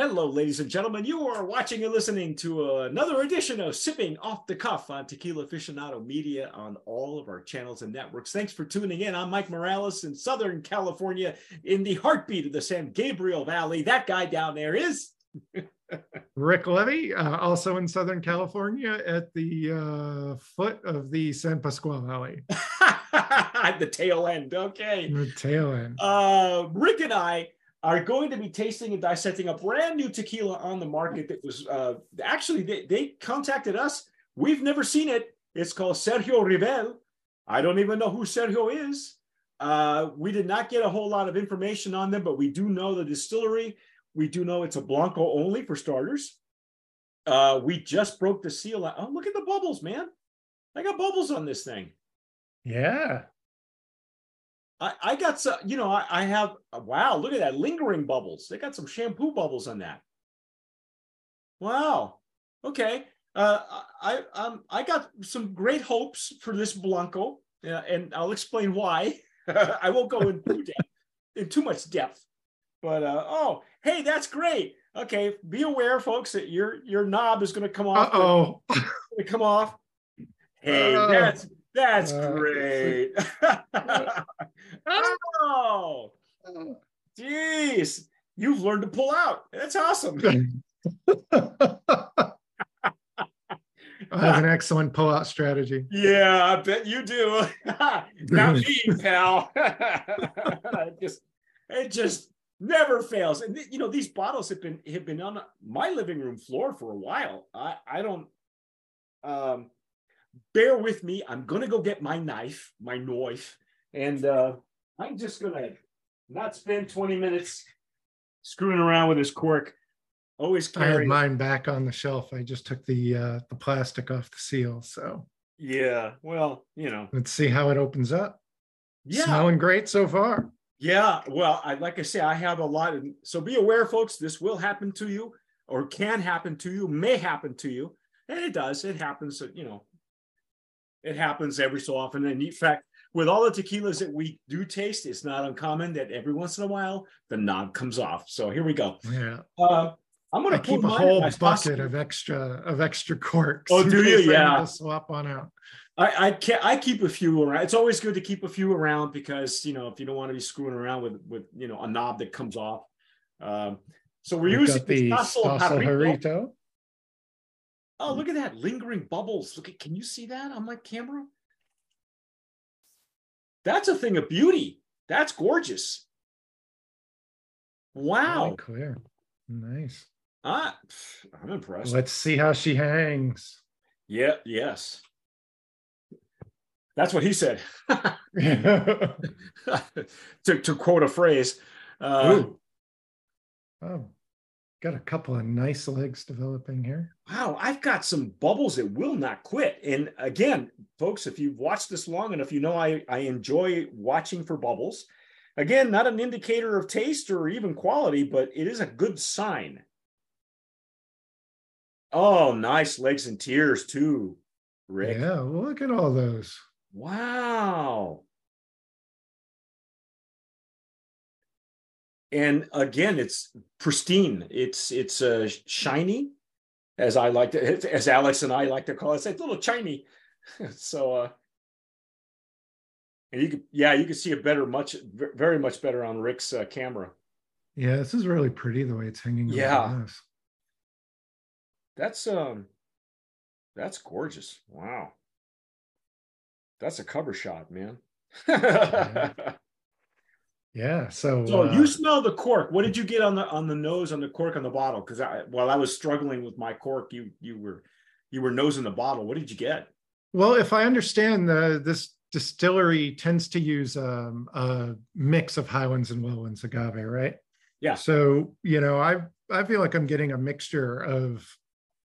Hello, ladies and gentlemen. You are watching and listening to another edition of Sipping Off the Cuff on Tequila Aficionado Media on all of our channels and networks. Thanks for tuning in. I'm Mike Morales in Southern California, in the heartbeat of the San Gabriel Valley. That guy down there is Rick Levy, uh, also in Southern California, at the uh, foot of the San Pasqual Valley. At the tail end. Okay. The tail end. Uh, Rick and I are going to be tasting and dissecting a brand new tequila on the market that was uh, actually they, they contacted us. We've never seen it. It's called Sergio Revell. I don't even know who Sergio is. Uh, we did not get a whole lot of information on them, but we do know the distillery. We do know it's a Blanco only for starters. Uh, we just broke the seal. Oh, look at the bubbles, man. I got bubbles on this thing. Yeah. I, I got some, you know, I, I have, wow, look at that lingering bubbles. They got some shampoo bubbles on that. Wow. Okay. Uh, I, um, I got some great hopes for this Blanco, uh, and I'll explain why. I won't go in too, depth, in too much depth, but uh, oh, hey, that's great. Okay, be aware, folks, that your your knob is going to come off. Oh, to come off. Hey, that's that's great. oh, jeez, you've learned to pull out. That's awesome. I have an excellent pull-out strategy. Yeah, I bet you do. Not me, pal. it just, it just never fails. And you know, these bottles have been have been on my living room floor for a while. I I don't. Um, bear with me. I'm gonna go get my knife, my knife, and uh, I'm just gonna not spend 20 minutes screwing around with his cork. Always carry. I had mine back on the shelf. I just took the uh, the plastic off the seal. So yeah, well, you know, let's see how it opens up. Yeah, smelling great so far. Yeah, well, I like I say, I have a lot of so be aware, folks. This will happen to you, or can happen to you, may happen to you, and it does. It happens. You know, it happens every so often. And in fact, with all the tequilas that we do taste, it's not uncommon that every once in a while the knob comes off. So here we go. Yeah. Uh, I'm going to keep a whole bucket possible. of extra of extra corks. Oh, do you? Yeah. Swap on out. I I, can, I keep a few around. It's always good to keep a few around because you know if you don't want to be screwing around with with you know a knob that comes off. Um, so we're We've using the Jarrito. Oh, look at that lingering bubbles. Look at, can you see that on my camera? That's a thing of beauty. That's gorgeous. Wow. Really clear. Nice. Ah, I'm impressed. Let's see how she hangs. Yeah, yes. That's what he said. to, to quote a phrase. Uh, oh, got a couple of nice legs developing here. Wow, I've got some bubbles that will not quit. And again, folks, if you've watched this long enough, you know I, I enjoy watching for bubbles. Again, not an indicator of taste or even quality, but it is a good sign. Oh, nice legs and tears too, Rick. Yeah, look at all those. Wow. And again it's pristine. It's it's uh, shiny as i like to as alex and i like to call it. It's a little shiny. So uh and you could yeah you can see it better much very much better on rick's uh, camera. Yeah this is really pretty the way it's hanging yeah. that's um that's gorgeous. Wow. That's a cover shot man. Yeah. Yeah. So, so uh, you smell the cork. What did you get on the on the nose on the cork on the bottle? Because I, while I was struggling with my cork, you you were you were nosing the bottle. What did you get? Well, if I understand, the this distillery tends to use um, a mix of Highlands and Lowlands agave, right? Yeah. So you know, I I feel like I'm getting a mixture of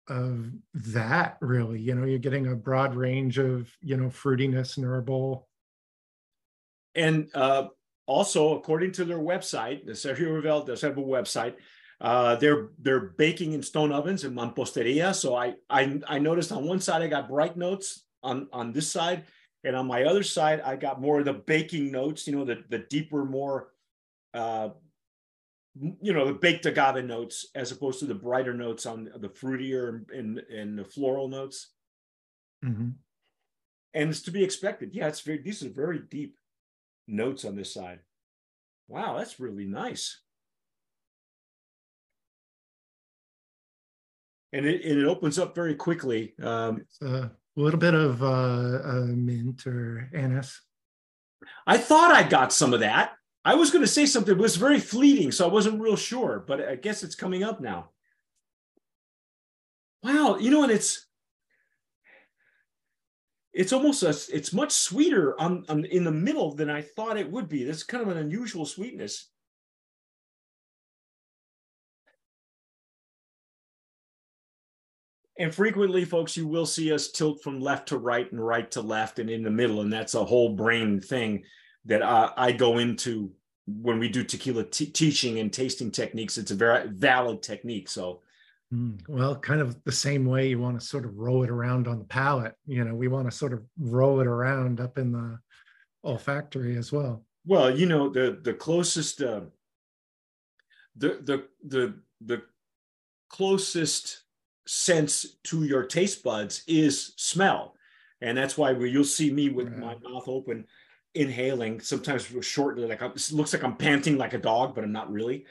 of that really. You know, you're getting a broad range of you know fruitiness and herbal. And uh, also, according to their website, the Sergio Revell does have a website. Uh, they're they're baking in stone ovens in Mamposteria. So I, I I noticed on one side I got bright notes on on this side, and on my other side I got more of the baking notes. You know, the the deeper, more uh, you know the baked agave notes as opposed to the brighter notes on the fruitier and and the floral notes Mm-hmm. and it's to be expected yeah it's very these are very deep notes on this side. Wow that's really nice. And it, and it opens up very quickly um, a little bit of uh, uh, mint or anise. i thought i got some of that. I was going to say something it was very fleeting so i wasn't real sure but i guess it's coming up now. Wow you know and it's it's almost a, it's much sweeter on, on in the middle than I thought it would be. That's kind of an unusual sweetness. And frequently, folks, you will see us tilt from left to right and right to left and in the middle, and that's a whole brain thing that I, I go into when we do tequila t- teaching and tasting techniques. It's a very valid technique. So Mm, Well, kind of the same way you want to sort of roll it around on the palate. You know, we want to sort of roll it around up in the olfactory as well. Well, you know the the closest uh, the the the the closest sense to your taste buds is smell, and that's why you'll see me with my mouth open, inhaling. Sometimes shortly, like it looks like I'm panting like a dog, but I'm not really.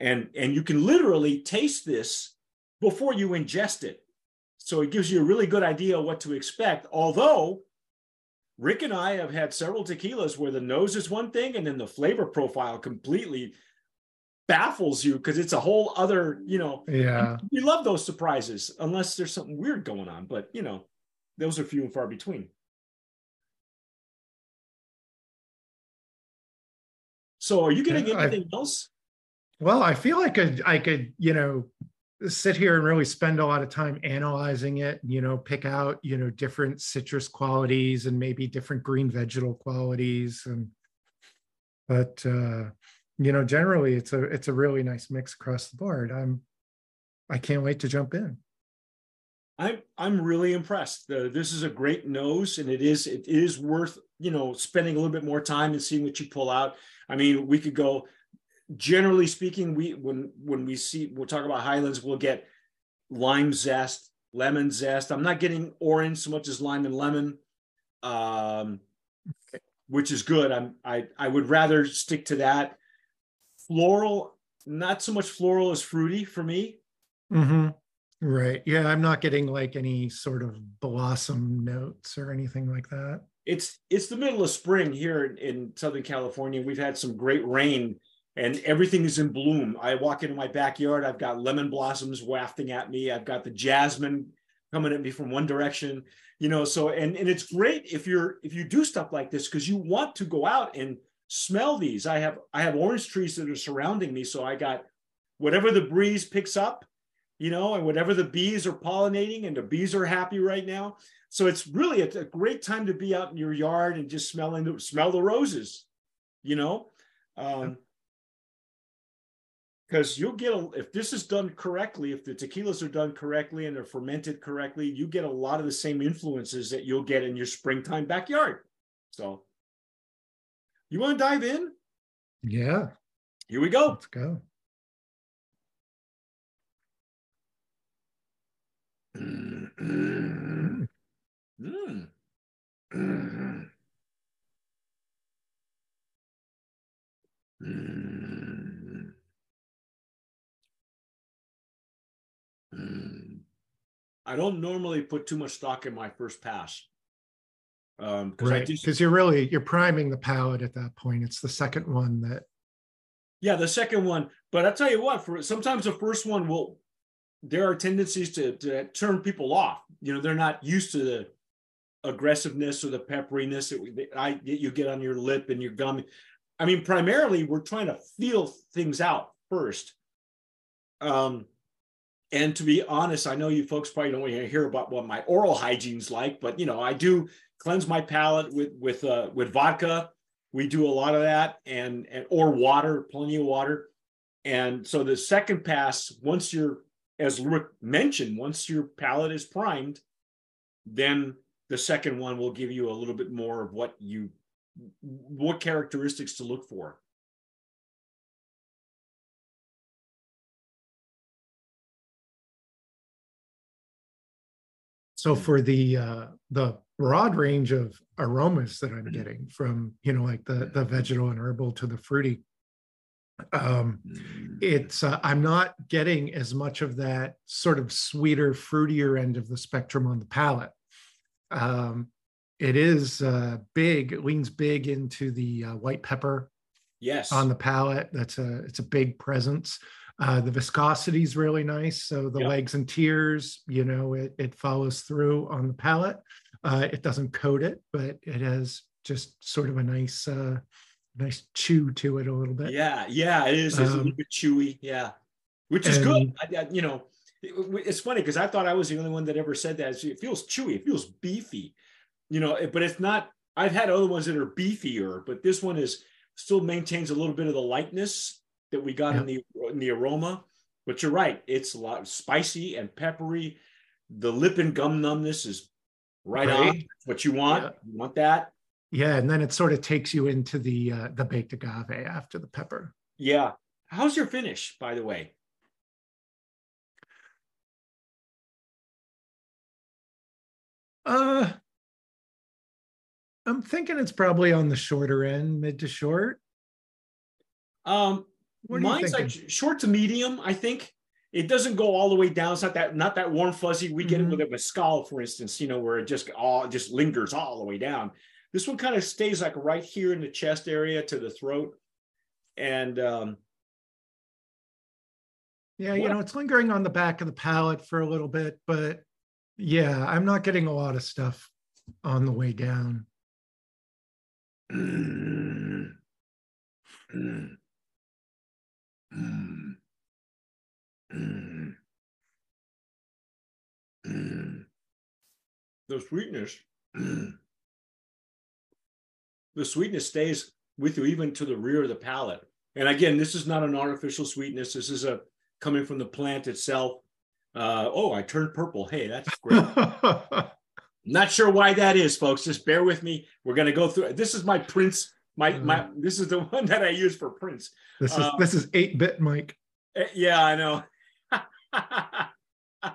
And and you can literally taste this before you ingest it, so it gives you a really good idea what to expect. Although Rick and I have had several tequilas where the nose is one thing and then the flavor profile completely baffles you because it's a whole other, you know, Yeah. we love those surprises unless there's something weird going on, but you know, those are few and far between. So are you getting Yeah, I- anything else? Well, I feel like I, could, you know, sit here and really spend a lot of time analyzing it, you know, pick out, you know, different citrus qualities and maybe different green vegetal qualities. And, but, uh, you know, generally it's a, it's a really nice mix across the board. I'm, I can't wait to jump in. I'm I'm really impressed. Uh, this is a great nose, and it is it is worth you know spending a little bit more time and seeing what you pull out. I mean, we could go. Generally speaking, we when when we see we'll talk about Highlands, we'll get lime zest, lemon zest. I'm not getting orange so much as lime and lemon, um, which is good. I'm I I would rather stick to that. Floral, not so much floral as fruity for me. Mm-hmm. Right. Yeah. I'm not getting like any sort of blossom notes or anything like that. it's it's the middle of spring here in, in Southern California. We've had some great rain and everything is in bloom. I walk into my backyard, I've got lemon blossoms wafting at me. I've got the jasmine coming at me from one direction, you know, so and and it's great if you're if you do stuff like this because you want to go out and smell these. I have I have orange trees that are surrounding me, so I got whatever the breeze picks up, you know, and whatever the bees are pollinating and the bees are happy right now. So it's really a, a great time to be out in your yard and just smelling the, smell the roses, you know, um, because you'll get a if this is done correctly, if the tequilas are done correctly and they're fermented correctly, you get a lot of the same influences that you'll get in your springtime backyard. So, you want to dive in? Yeah. Here we go. Let's go. Mm. Mm. Mm. I don't normally put too much stock in my first pass. Um, because Right. Because you're really, you're priming the palate at that point. It's the second one that, Yeah, the second one. But I tell you what, for sometimes the first one will there are tendencies to, to turn people off. You know, they're not used to the aggressiveness or the pepperiness that, I that you get on your lip and your gum. I mean, primarily we're trying to feel things out first. Um, and to be honest, I know you folks probably don't want to hear about what my oral hygiene's like, but you know, I do cleanse my palate with with uh, with vodka. We do a lot of that, and and or water, plenty of water. And so the second pass, once you're, as Rick mentioned, once your palate is primed, then the second one will give you a little bit more of what you, what characteristics to look for. So for the uh, the broad range of aromas that I'm getting from you know like the the vegetal and herbal to the fruity, um, it's uh, I'm not getting as much of that sort of sweeter, fruitier end of the spectrum on the palate. Um, it is uh, big, it leans big into the uh, white pepper Yes. on the palate. That's a it's a big presence. Uh, the viscosity is really nice. So the Yeah. legs and tears, you know, it it follows through on the palate. Uh, it doesn't coat it, but it has just sort of a nice uh, nice chew to it a little bit. Yeah, yeah, it is. It's a Um, little bit chewy. Yeah, which is and- good. I, I- you know, it- it's funny because I thought I was the only one that ever said that. It feels chewy. It feels beefy. You know, but it's not. I've had other ones that are beefier, but this one is still maintains a little bit of the lightness that we got in the in the aroma. But you're right. It's a lot spicy and peppery. The lip and gum numbness is right, on. Right. That's what you want. Yeah. You want that. Yeah, and then it sort of takes you into the uh, the baked agave after the pepper. Yeah. How's your finish, by the way? Uh, I'm thinking it's probably on the shorter end, mid to short. Um, What are you mine's like short to medium. I think it doesn't go all the way down. It's not that not that warm fuzzy. We get it with a mescal, for instance. You know, where it just all just lingers all the way down. This one kind of stays like right here in the chest area to the throat, and um, Yeah, you know, it's lingering on the back of the palate for a little bit, but yeah, I'm not getting a lot of stuff on the way down. mm, mm, mm, the sweetness, the sweetness stays with you even to the rear of the palate. And again, this is not an artificial sweetness. This is a coming from the plant itself. Uh, oh, I turned purple. Hey, that's great. Not sure why that is, folks. Just bear with me. We're gonna go through. This is my Prince. My my. This is the one that I use for prints. this is Uh, this is eight bit Mike. Eh, Yeah, I know.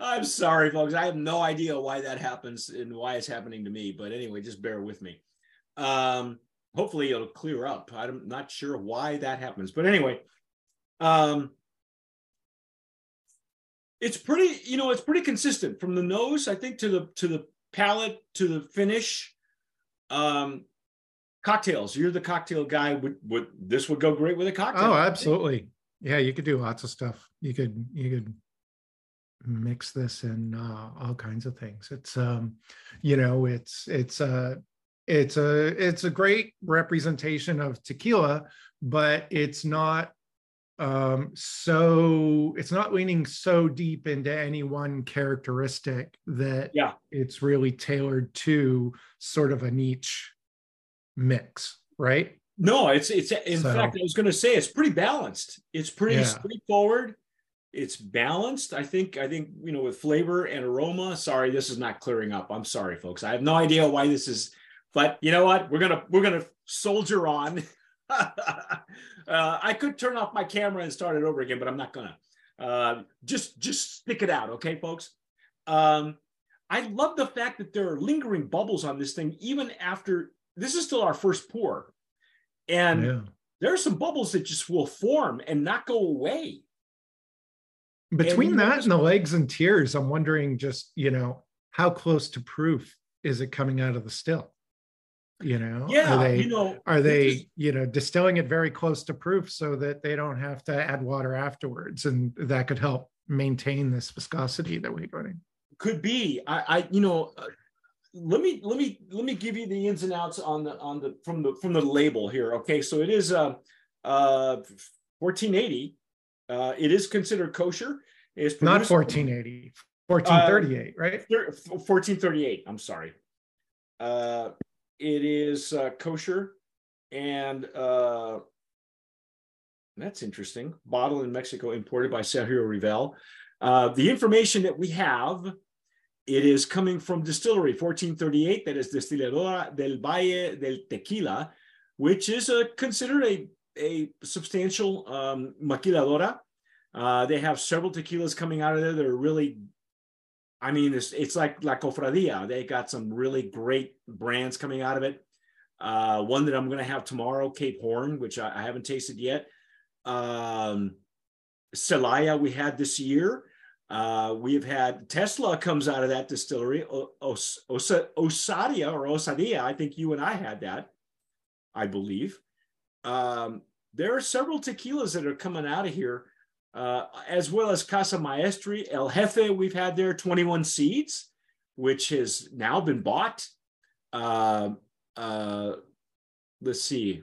I'm sorry, folks. I have no idea why that happens and why it's happening to me. But anyway, just bear with me. Um, hopefully, it'll clear up. I'm not sure why that happens, but anyway, um, it's pretty. You know, it's pretty consistent from the nose, I think, to the to the palate to the finish. Um, cocktails. You're the cocktail guy. Would would this would go great with a cocktail? Oh, absolutely. Yeah, you could do lots of stuff. You could you could mix this in uh, all kinds of things. It's um, you know, it's it's a it's a it's a great representation of tequila, but it's not um so it's not leaning so deep into any one characteristic that Yeah. it's really tailored to sort of a niche mix right No, it's it's in So- fact I was going to say it's pretty balanced. It's pretty Yeah. straightforward. It's balanced. I think I think you know with flavor and aroma. Sorry, this is not clearing up. I'm sorry, folks. I have no idea why this is, but you know what? We're gonna we're gonna soldier on. uh, I could turn off my camera and start it over again, but I'm not gonna. Uh, just just stick it out, okay, folks. Um, I love the fact that there are lingering bubbles on this thing even after this is still our first pour, and yeah there are some bubbles that just will form and not go away. between you that and the legs and tears i'm wondering just you know how close to proof is it coming out of the still you know Yeah, are they you know, are they is- you know distilling it very close to proof so that they don't have to add water afterwards and that could help maintain this viscosity that we're getting could be. I, I, you know, uh, let me let me let me give you the ins and outs on the on the from the from the label here. Okay, so it is uh, uh, 1480. Uh, it is considered kosher. It's not 1480 1438 right 1438 i'm sorry uh it is uh, kosher and uh that's interesting bottled in mexico imported by sergio revell uh the information that we have it is coming from distillery 1438 that is destiladora del valle del tequila which is a considered a a substantial um maquiladora uh, they have several tequilas coming out of there that are really I mean, it's, it's like La Cofradia. They got some really great brands coming out of it. Uh, one that I'm going to have tomorrow, Cape Horn, which I, I haven't tasted yet. Um, Celaya we had this year. Uh, we've had Tesla comes out of that distillery. O, Os, Osadia or Osadia, I think you and I had that, I believe. Um, there are several tequilas that are coming out of here uh, as well as Casa Maestri, El Jefe, we've had there 21 seeds, which has now been bought. Uh, uh, let's see.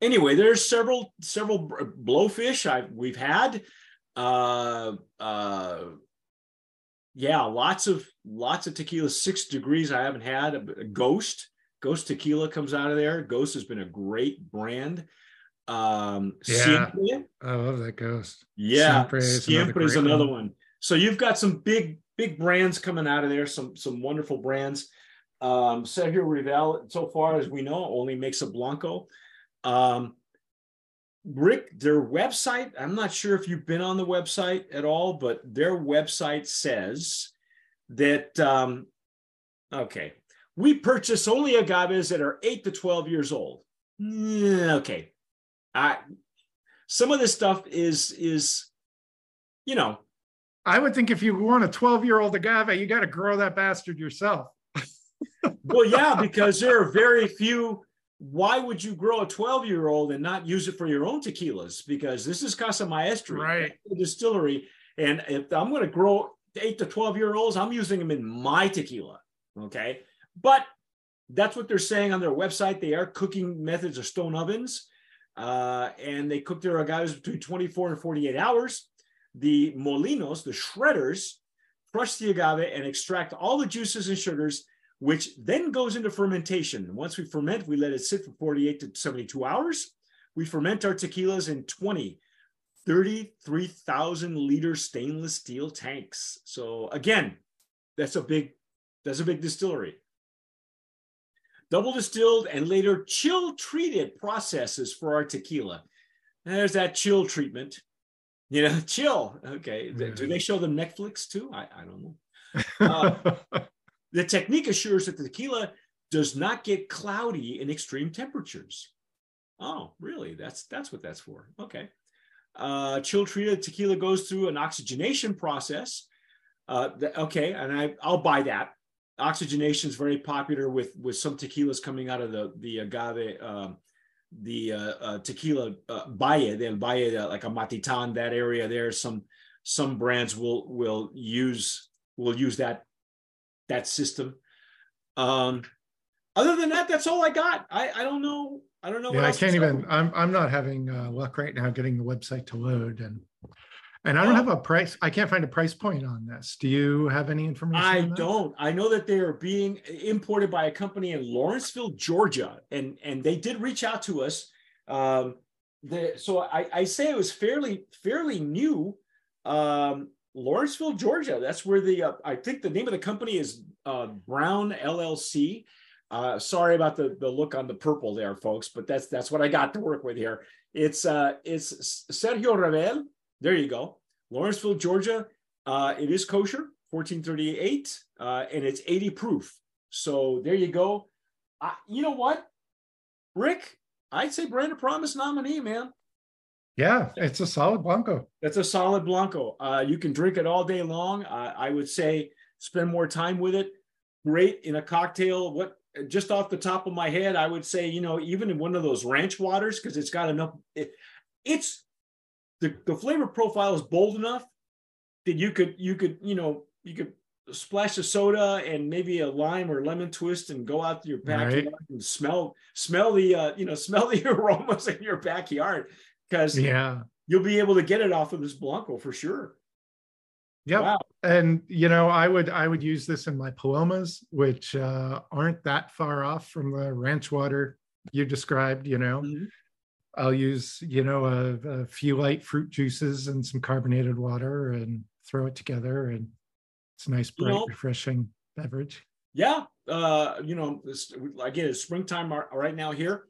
Anyway, there's several several blowfish I we've had. Uh, uh, yeah, lots of lots of tequila. Six degrees I haven't had. A Ghost Ghost Tequila comes out of there. Ghost has been a great brand. Um, yeah, Siempre. I love that ghost. Yeah, Siempre is, Siempre is another one. one. So you've got some big, big brands coming out of there. Some, some wonderful brands. Um, Sergio Revell, so far as we know, only makes a blanco. Um, Rick, their website. I'm not sure if you've been on the website at all, but their website says that. Um, okay, we purchase only agaves that are eight to 12 years old. Okay, I some of this stuff is is you know I would think if you want a 12 year old agave, you got to grow that bastard yourself. well, yeah, because there are very few. Why would you grow a 12 year old and not use it for your own tequilas? Because this is Casa Maestri, right? Distillery. And if I'm going to grow eight to 12 year olds, I'm using them in my tequila. Okay. But that's what they're saying on their website. They are cooking methods of stone ovens uh, and they cook their agaves between 24 and 48 hours. The molinos, the shredders, crush the agave and extract all the juices and sugars, which then goes into fermentation. Once we ferment, we let it sit for 48 to 72 hours. We ferment our tequilas in 20, 33,000 liter stainless steel tanks. So again, that's a big, that's a big distillery double distilled and later chill treated processes for our tequila. There's that chill treatment. You know, chill. Okay. Do they show them Netflix too? I, I don't know. Uh, the technique assures that the tequila does not get cloudy in extreme temperatures. Oh, really? That's that's what that's for. Okay. Uh, chill treated tequila goes through an oxygenation process. Uh, the, okay, and I I'll buy that oxygenation is very popular with with some tequilas coming out of the the agave um, the uh, uh, tequila uh, Valle, the Valle, uh, like Amatitán, that area there. Some some brands will will use will use that that system. Um, other than that, that's all I got. I I don't know. I don't know. Yeah, I can't even. I'm I'm not having uh, luck right now getting the website to load and. And I don't have a price. I can't find a price point on this. Do you have any information? I don't. I know that they are being imported by a company in Lawrenceville, Georgia, and and they did reach out to us. Um, the, so I, I say it was fairly fairly new. Um, Lawrenceville, Georgia. That's where the uh, I think the name of the company is uh, Brown LLC. Uh, sorry about the the look on the purple there, folks, but that's that's what I got to work with here. It's uh it's Sergio Revell there you go. Lawrenceville, Georgia. Uh, it is kosher, 1438, uh, and it's 80 proof. So there you go. I, you know what, Rick? I'd say Brand Promise nominee, man. Yeah, it's a solid Blanco. That's a solid Blanco. Uh, you can drink it all day long. Uh, I would say spend more time with it. Great in a cocktail. What just off the top of my head, I would say, you know, even in one of those ranch waters, because it's got enough. It, it's the, the flavor profile is bold enough that you could you could you know you could splash a soda and maybe a lime or lemon twist and go out to your backyard right. and smell smell the uh, you know smell the aromas in your backyard because yeah you'll be able to get it off of this blanco for sure yeah wow. and you know i would i would use this in my palomas which uh, aren't that far off from the ranch water you described you know mm-hmm. I'll use, you know, a, a, few light fruit juices and some carbonated water and throw it together. And it's a nice, bright, you know, refreshing beverage. Yeah. Uh, you know, this, again, it's springtime right now here,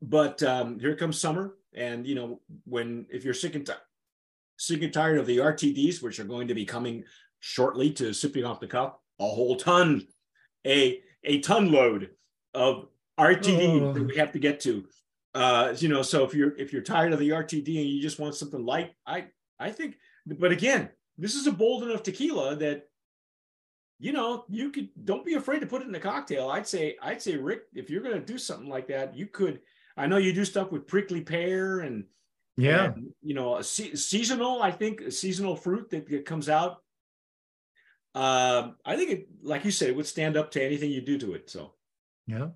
but um, here comes summer. And, you know, when, if you're sick and, t- sick and tired of the RTDs, which are going to be coming shortly to sipping off the cuff a whole ton, a a ton load of RTD oh. that we have to get to. Uh, you know, so if you're if you're tired of the RTD and you just want something light, I I think. But again, this is a bold enough tequila that you know you could don't be afraid to put it in a cocktail. I'd say I'd say Rick, if you're going to do something like that, you could. I know you do stuff with prickly pear and yeah, and, you know, a se- seasonal. I think a seasonal fruit that, that comes out. Uh, I think it, like you said, it would stand up to anything you do to it. So yeah.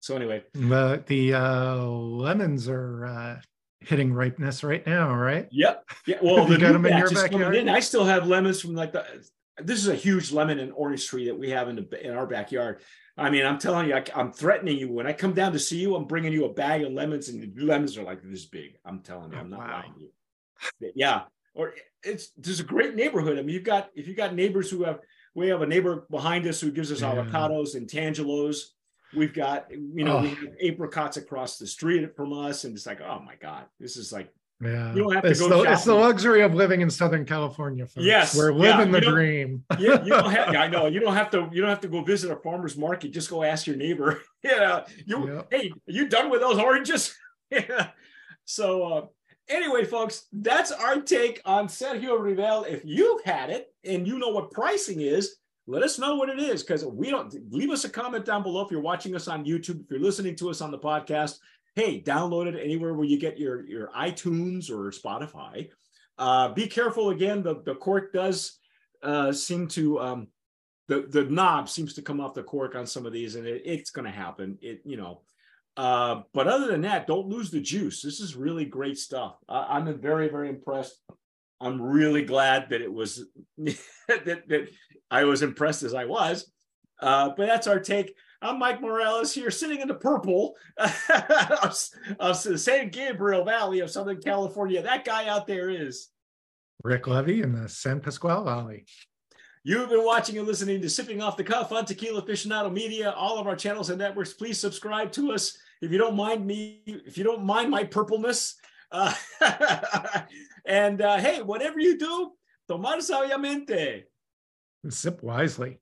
So anyway, the the uh, lemons are uh, hitting ripeness right now, right? Yep. Yeah. Well, the new batch is coming in. I still have lemons from like the. This is a huge lemon and orange tree that we have in the in our backyard. I mean, I'm telling you, I, am threatening you. When I come down to see you, I'm bringing you a bag of lemons, and the lemons are like this big. I'm telling you, I'm not wow. lying to you. Yeah. Or it's there's a great neighborhood. I mean, you've got if you've got neighbors who have we have a neighbor behind us who gives us yeah. avocados and tangelos We've got, you know, oh. we have apricots across the street from us, and it's like, oh my god, this is like, yeah, you don't have it's to go. The, it's the luxury of living in Southern California. Folks. Yes, we're living yeah, the dream. yeah, you don't have. I know you don't have to. You don't have to go visit a farmer's market. Just go ask your neighbor. yeah, you. Hey, are you done with those oranges? yeah. So uh, anyway, folks, that's our take on Sergio Revell. If you've had it and you know what pricing is, let us know what it is because we don't leave us a comment down below if you're watching us on YouTube, if you're listening to us on the podcast. Hey, download it anywhere where you get your, your iTunes or Spotify. Uh, be careful again, the, the cork does uh, seem to um, the the knob seems to come off the cork on some of these, and it, it's going to happen. It you know, uh, but other than that, don't lose the juice. This is really great stuff. I, I'm very very impressed. I'm really glad that it was that, that I was impressed as I was. Uh, but that's our take. I'm Mike Morales here, sitting in the purple of, of San Gabriel Valley of Southern California. That guy out there is Rick Levy in the San Pasqual Valley. You've been watching and listening to Sipping Off the Cuff on Tequila Aficionado Media. All of our channels and networks. Please subscribe to us if you don't mind me. If you don't mind my purpleness. Uh, and uh, hey, whatever you do, tomar sabiamente. Sip wisely.